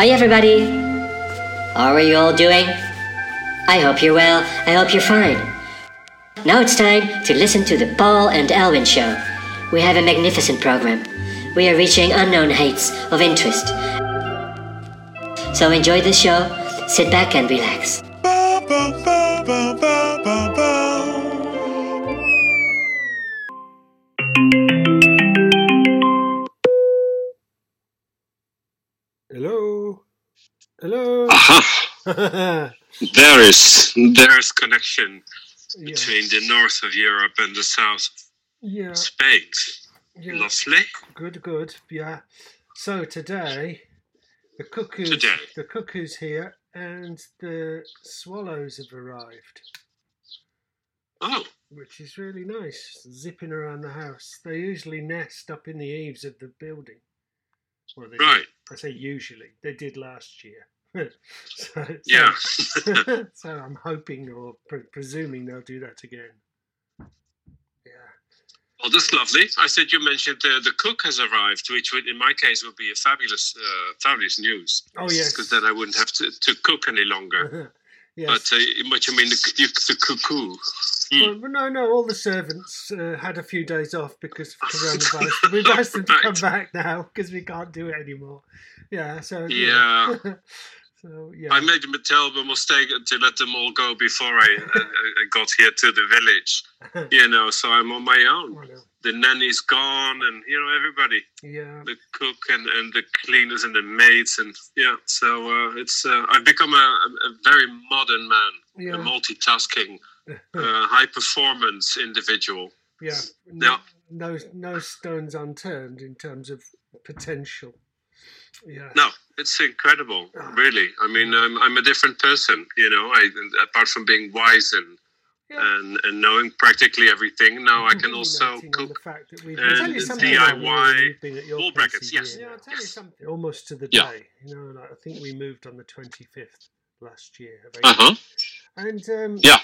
Hi, everybody. How are you all doing? I hope you're well. I hope you're fine. Now it's time to listen to the Paul and Elwin Show. We have a magnificent program. We are reaching unknown heights of interest. So enjoy the show, sit back and relax. Hello. Aha! there is there is connection yeah. between the north of Europe and the south Yeah. of Spain. Yeah. Lovely. Good. Good. Yeah. So today, the cuckoos. Today. The cuckoos here, and the swallows have arrived, Oh, which is really nice. Zipping around the house. They usually nest up in the eaves of the building. Well, right. I say usually. They did last year. so, Yeah. so I'm hoping or pre- presuming they'll do that again. Yeah. Well, that's lovely. I said you mentioned uh, the cook has arrived, which would, in my case, would be a fabulous, uh, fabulous news. Oh yes. Because then I wouldn't have to, to cook any longer. Yes. But uh, you mean, the, the cuckoo? Hmm. well, no, no. All the servants uh, had a few days off because of coronavirus. We've asked them to come back now because we can't do it anymore. Yeah. So Yeah. so yeah. I made a terrible mistake to let them all go before I, I, I got here to the village. You know, so I'm on my own. Oh, no. The nanny's gone, and you know everybody, Yeah. the cook and, and the cleaners and the maids, and yeah. So uh, it's uh, I've become a, a a very modern man, a Yeah. multitasking, uh, high performance individual. yeah. Yeah. No, no stone unturned in terms of potential. Yeah. No, it's incredible, Ah. really. I mean, I'm, I'm a different person, you know. I apart from being wise and Yeah. and, and knowing practically everything, now I can also cook. the fact that we've and I'll you something about me DIY when you've been at your wall brackets, yes. Yeah. I'll tell you something. almost to the Yeah. day. You know, like, I think we moved on the twenty fifth last year. Uh huh. And um, Yeah.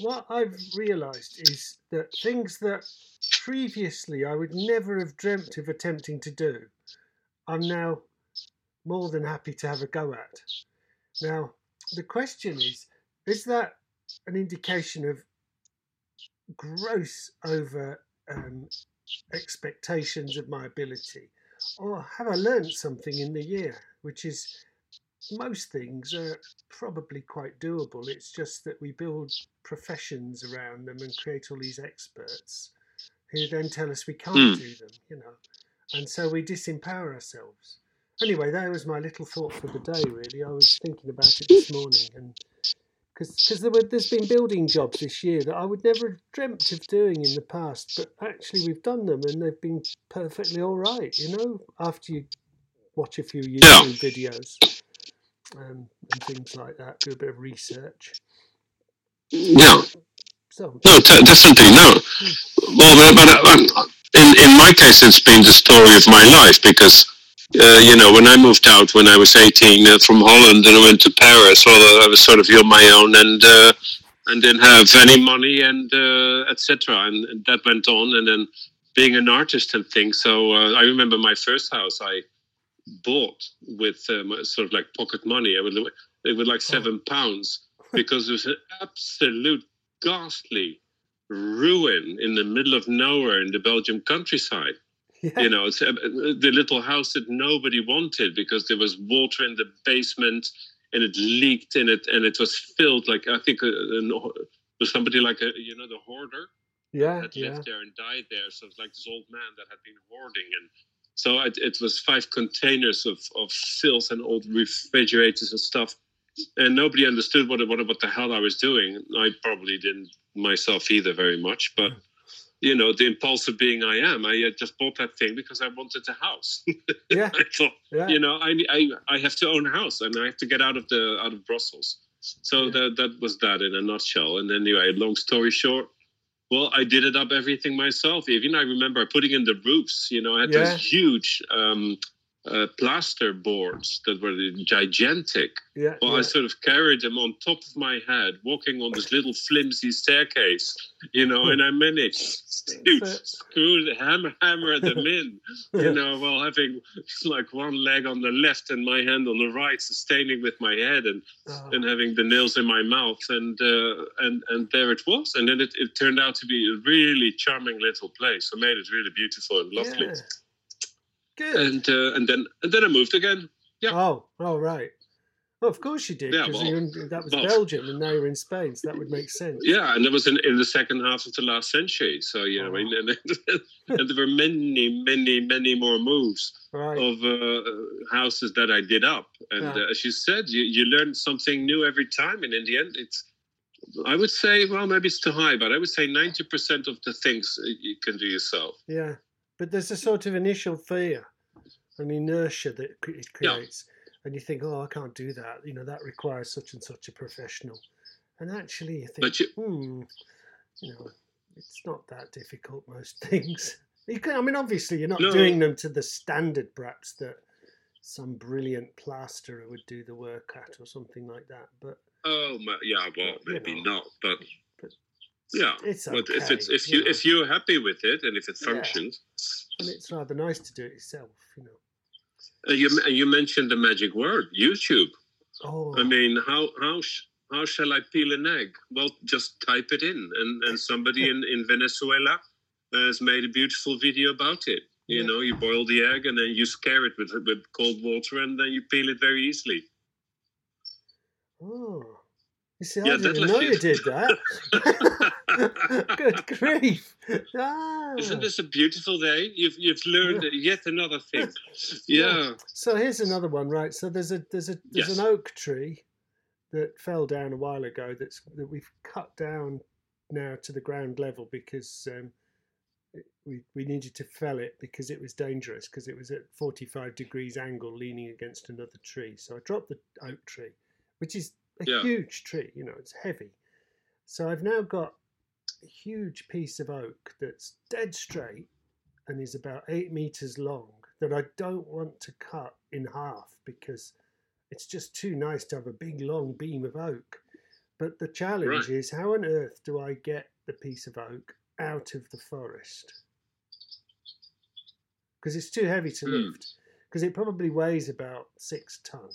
what I've realised is that things that previously I would never have dreamt of attempting to do, I'm now more than happy to have a go at. Now, the question is is that an indication of gross over um, expectations of my ability? Or have I learned something in the year, which is most things are probably quite doable. It's just that we build professions around them and create all these experts who then tell us we can't Hmm. do them, you know. And so we disempower ourselves. Anyway, that was my little thought for the day, really. I was thinking about it this morning. and Because there were, there's been building jobs this year that I would never have dreamt of doing in the past, but actually we've done them and they've been perfectly all right, you know, after you watch a few YouTube videos um, and things like that, do a bit of research. Yeah. So, No, t- definitely no. Well, but, but uh, in in my case, it's been the story of my life because. Uh, you know, when I moved out when I was 18 uh, from Holland and I went to Paris, well, I was sort of on my own and uh, and didn't have any money and uh, etc. And, and that went on. And then being an artist and things. So uh, I remember my first house I bought with um, sort of like pocket money. I would it was like seven pounds because it was an absolute ghastly ruin in the middle of nowhere in the Belgium countryside. yeah, You know, it's uh, the little house that nobody wanted because there was water in the basement and it leaked in it and it was filled like I think uh, an, was somebody like a you know the hoarder yeah, had yeah. lived there and died there. So it's like this old man that had been hoarding, and so it, it was five containers of, of filth and old refrigerators and stuff, and nobody understood what what what the hell I was doing. I probably didn't myself either very much, but. You know, the impulsive being I am, I just bought that thing because I wanted a house. Yeah, I thought, yeah. you know, I, I I have to own a house and I have to get out of the out of Brussels. So Yeah. that that was that in a nutshell. And anyway, long story short, well, I did it up everything myself. Even I remember putting in the roofs. You know, I had Yeah. those huge um, uh, plaster boards that were gigantic. Yeah. Well, yeah. I sort of carried them on top of my head, walking on this little flimsy staircase, you know, and I managed to screw hammer, hammer them in, you know, while having like one leg on the left and my hand on the right, sustaining with my head and Oh, and having the nails in my mouth, and uh, and and there it was, and then it, it turned out to be a really charming little place. I made it really beautiful and lovely, yeah. Good. and uh, and then and then I moved again. yeah. Oh, oh, right. Well, of course you did, Yeah, because well, that was well- Belgium, and now you're in Spain, so that would make sense. Yeah, and that was in, in the second half of the last century. So yeah, know, Oh. and, and, and there were many, many, many more moves Right. of uh, houses that I did up. And Yeah. uh, as you said, you, you learn something new every time, and in the end, it's. I would say, well, maybe it's too high, but I would say ninety percent of the things uh, you can do yourself. Yeah, but there's a sort of initial fear, an inertia that it cre- it Yeah. creates, and you think, "Oh, I can't do that." You know, that requires such and such a professional. And actually, you think, you, "Hmm, you know, it's not that difficult. Most things. You can, I mean, obviously, you're not No. doing them to the standard, perhaps that some brilliant plasterer would do the work at, or something like that. But oh yeah, well, You maybe know. not, but But yeah. it's okay. But if it's if you know, if you're happy with it and if it Yeah. functions, and it's rather nice to do it yourself, you know. uh, you you mentioned the magic word YouTube. Oh, I mean, how how sh- how shall I peel an egg? Well, just type it in, and and somebody in in Venezuela has made a beautiful video about it. You Yeah. know, you boil the egg and then you scare it with with cold water, and then you peel it very easily. Oh, you see, I that didn't know you you- did that. Good grief! Ah. Isn't this a beautiful day? You've you've learned yet another thing. Yeah. So here's another one, right? So there's a there's a there's Yes. an oak tree that fell down a while ago. That's that we've cut down now to the ground level because um, we we needed to fell it because it was dangerous because it was at 45 degrees angle leaning against another tree. So I dropped the oak tree, which is a Yeah. huge tree. You know, it's heavy. So I've now got a huge piece of oak that's dead straight and is about eight meters long that I don't want to cut in half because it's just too nice to have a big long beam of oak. But the challenge Right. is how on earth do I get the piece of oak out of the forest? Because it's too heavy to Hmm. lift. Because it probably weighs about six ton.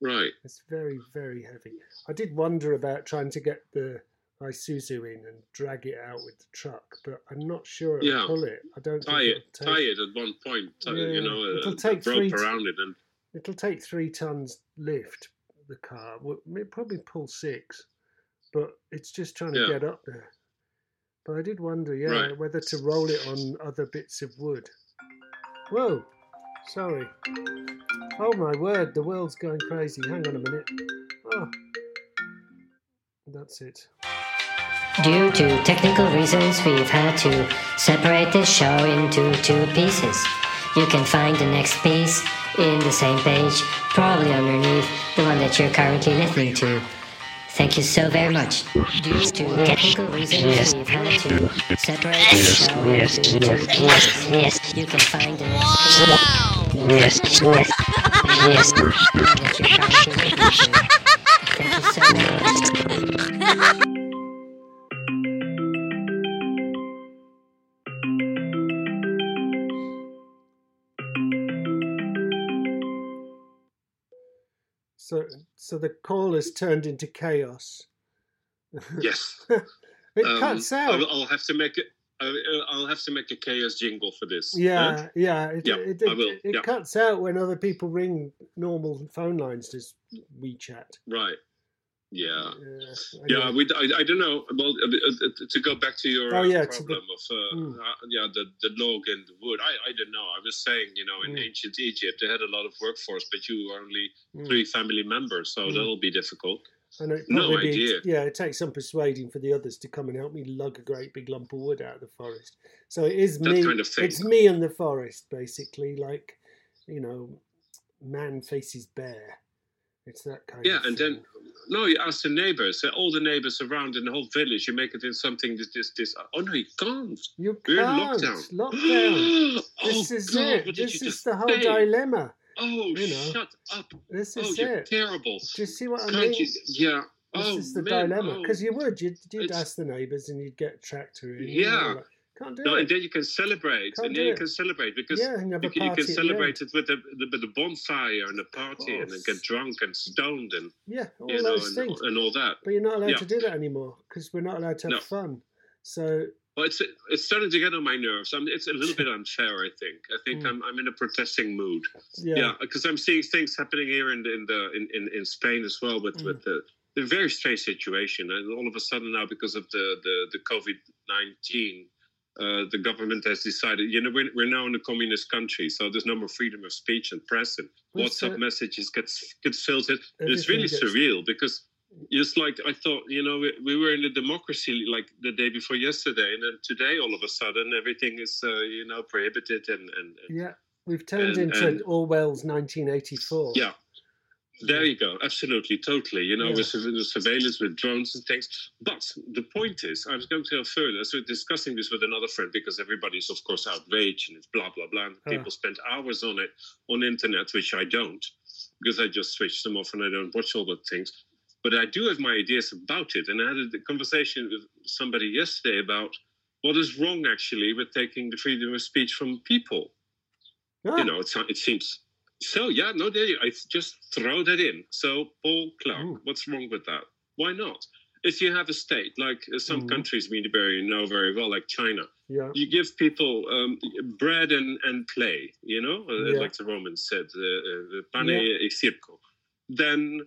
Right. It's very, very heavy. I did wonder about trying to get the Isuzu in and drag it out with the truck, but I'm not sure it'll Yeah. pull it. I don't Tie think it. it'll Tie take, it at one point. Tie, Yeah, You know, uh, it'll a take rope three around it, and it'll take three tons lift the car. Well, It probably pull six, but it's just trying to Yeah. get up there. But I did wonder, yeah, Right. whether to roll it on other bits of wood. Whoa, sorry. Oh my word, the world's going crazy. Hang on a minute. Oh, that's it. Due to technical reasons, we've had to separate this show into two pieces. You can find the next piece in the same page, probably underneath the one that you're currently listening to. Thank you so very much. Due to technical reasons, we've had to separate the show into two pieces. You can find the next piece in the one that you're currently listening to. Thank you so much. So, so the call has turned into chaos. yes. it Um, cuts out. I'll, I'll have to make it. I'll, I'll have to make a chaos jingle for this. Yeah, huh? yeah. It, Yeah, it, I will, it yeah. cuts out when other people ring normal phone lines to WeChat. Right. Yeah. Uh, Yeah, we, I, I don't know. Well, uh, uh, uh, to go back to your Oh, yeah, to the- problem of uh, Mm. uh, yeah the, the log and the wood. I, I don't know. I was saying, you know, in Mm. ancient Egypt they had a lot of workforce, but you were only Mm. three family members, so Mm. that'll be difficult. And it no probably idea. Yeah, it takes some persuading for the others to come and help me lug a great big lump of wood out of the forest. So it is That me. kind of thing. It's me and the forest, basically. Like, you know, man faces bear. It's that kind Yeah, and thing. then no, you ask the neighbors, all the neighbors around in the whole village. You make it in something this this this. Oh no, you can't. you We're in can't. lockdown. Lockdown. Oh, this oh, is God, it. This is the whole say? dilemma. Oh, you know. shut up. This Oh, is you're it. terrible. Do you see what I Can't mean? you? Yeah. This oh, is the man. dilemma. Oh. Because you would, you'd, you'd ask the neighbours and you'd get tractor in. and Yeah. Can't do No, and then you can celebrate, Can't and then you it. can celebrate because yeah, a you, can- you can celebrate it with the, with a bonfire and the party and then get drunk and stoned and Yeah, all you know those and, things. and all that. But you're not allowed Yeah. to do that anymore because we're not allowed to have No. fun. So Well, it's it's starting to get on my nerves. I'm, it's a little bit unfair. I think. I think Mm. I'm I'm in a protesting mood. yeah, Yeah, because I'm seeing things happening here in the, in the in, in, in Spain as well with Mm. with the, the very strange situation. And all of a sudden now, because of the the, the COVID nineteen, uh, the government has decided. You know, we're, we're now in a communist country, so there's no more freedom of speech and press, and Well, WhatsApp messages gets gets filtered. It's really gets- surreal because. Just like I thought, you know, we, we were in a democracy like the day before yesterday, and then today, all of a sudden, everything is, uh, you know, prohibited and, and, and Yeah, we've turned And- into and- Orwell's 1984. Yeah. There you go. Absolutely, totally. You know, Yeah. with surve- with surveillance, with drones and things. But the point is, I was going to go further. So discussing this with another friend because everybody's, of course, outraged and it's blah blah blah. And Ah. people spend hours on it on internet, which I don't, because I just switch them off and I don't watch all the things. But I do have my ideas about it, and I had a conversation with somebody yesterday about what is wrong actually with taking the freedom of speech from people Ah, you know, it's, it seems. So yeah, no, there you. I just throw that in. So Paul Clark, Ooh. what's wrong with that? Why not? If you have a state like uh, some Mhm. countries we very know very well, like China, yeah, you give people um, bread and, and play. You know, uh, Yeah. like the Romans said, uh, uh, pane e circo. Then,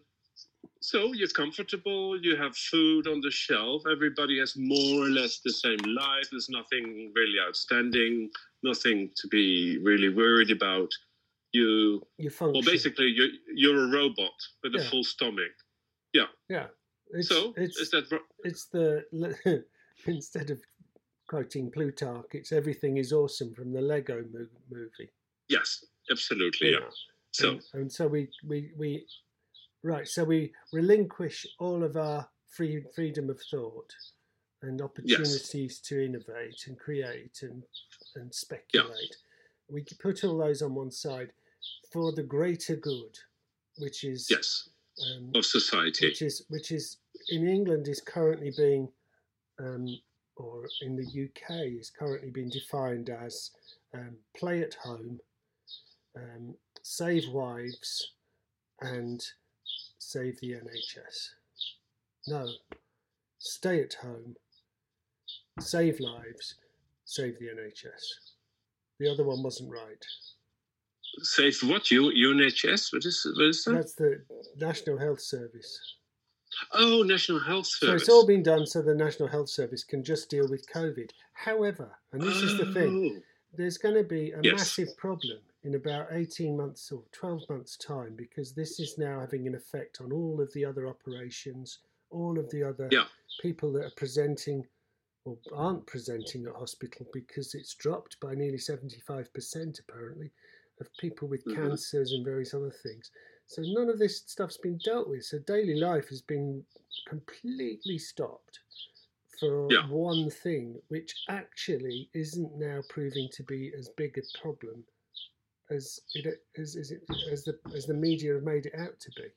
so you're comfortable. You have food on the shelf. Everybody has more or less the same life. There's nothing really outstanding. Nothing to be really worried about. You you function. well, basically, you're you're a robot with a full stomach. yeah. It's, so it's is that it's the instead of quoting Plutarch, it's everything is awesome from the Lego movie. yes, absolutely, yeah. Yeah. So and, and so we, we we right so we relinquish all of our free freedom of thought and opportunities to innovate and create and and speculate we put all those on one side for the greater good which is yes, um, of society. which is which is in England is currently being um, or in the UK is currently being defined as um, play at home, um, save wives, and save the NHS. No, stay at home, save lives, save the NHS. The other one wasn't right. Save what? You UNHS? What is, what is that? That's the National Health Service. Oh, National Health Service. So it's all been done so the National Health Service can just deal with COVID. However, and this is the thing, Oh, there's going to be a Yes. massive problem in about 18 months or 12 months' time because this is now having an effect on all of the other operations, all of the other Yeah. people that are presenting or aren't presenting at hospital because it's dropped by nearly 75% apparently of people with Mhm. cancers and various other things. So none of this stuff's been dealt with. So daily life has been completely stopped for Yeah. one thing, which actually isn't now proving to be as big a problem as it as, as, it, as the as the media have made it out to be.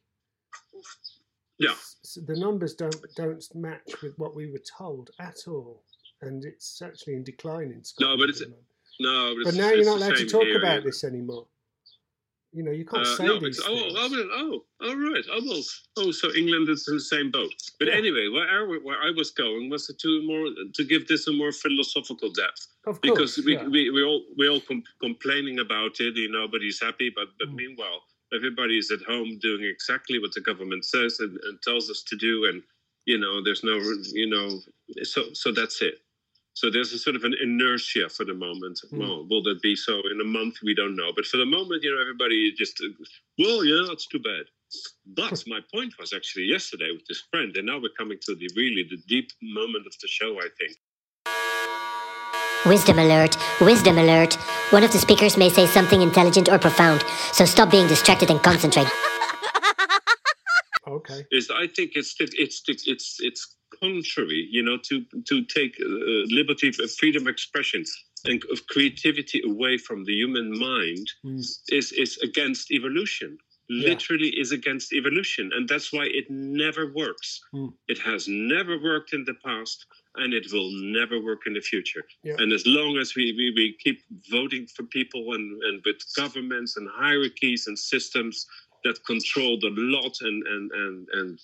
Yeah. S- the numbers don't don't match with what we were told at all, and it's actually in decline in Scotland. but it's-. No, but, But now you're not allowed to talk about yeah. this anymore. You know, you can't Uh, say no, these oh, things. oh, oh, all right. Oh, well, oh, so England is in the same boat. But Yeah. anyway, where I, where I was going was to more to give this a more philosophical depth of because course, we, yeah. we we all we all com- complaining about it. You know, nobody's happy, but but Mm. meanwhile, everybody is at home doing exactly what the government says and, and tells us to do, and you know, there's no you know, so so that's it. So there's a sort of an inertia for the moment. Mm. Well, will that be so in a month? We don't know. But for the moment, you know, everybody just, well, yeah, that's too bad. But my point was actually yesterday with this friend, and now we're coming to the really the deep moment of the show. I think. Wisdom alert, wisdom alert. One of the speakers may say something intelligent or profound, so stop being distracted and concentrate. okay. is I think it's it's it's it's contrary, you know, to to take uh, liberty, uh, freedom of expression and of creativity away from the human mind Mm. is is against evolution Yeah. literally is against evolution and that's why it never works Mm. it has never worked in the past and it will never work in the future Yeah. and as long as we, we, we keep voting for people and, and with governments and hierarchies and systems that control a lot and and and and,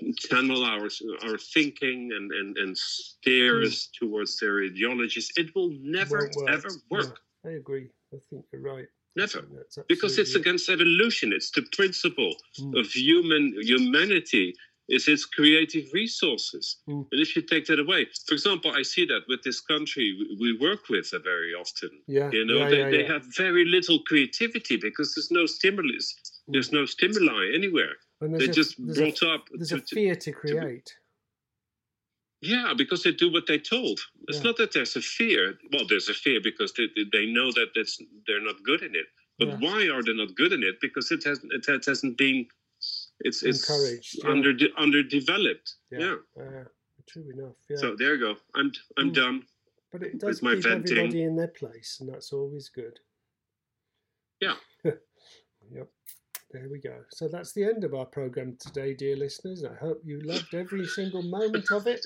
and channel our our thinking and, and, and steer Mm. towards their ideologies, it will never work. ever work. Yeah, I agree. I think you're right. Never. Because it's against evolution. It's the principle Mm. of human humanity is its creative resources. Mm. And if you take that away, for example, I see that with this country we- work with uh, very often. Yeah. You know, yeah, they, yeah, they yeah. have very little creativity because there's no stimulus. Mm. There's no stimuli anywhere. They're a, just brought a, up. there's to- a to- fear to create. yeah, because they do what they're told. It's not that there's a fear. Well, there's a fear because they, they- know that that's, they're not good in it. But why are they not good in it? Because it hasn't it hasn't been it's it's Encouraged, yeah. under underdeveloped. Yeah. Uh, true enough. Yeah. So there you go. I'm I'm Mm. done. but it does my keep venting. everybody in their place, and that's always good. Yeah. yep. There we go. So that's the end of our program today, dear listeners. I hope you loved every single moment of it,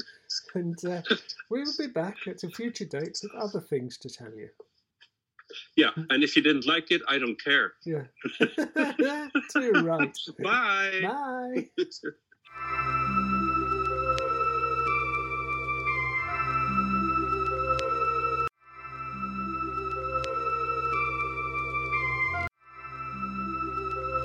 and uh, we will be back at a future date with other things to tell you. Yeah. Mm-hmm. And if you didn't like it, I don't care. Yeah. Too right. Bye. Bye.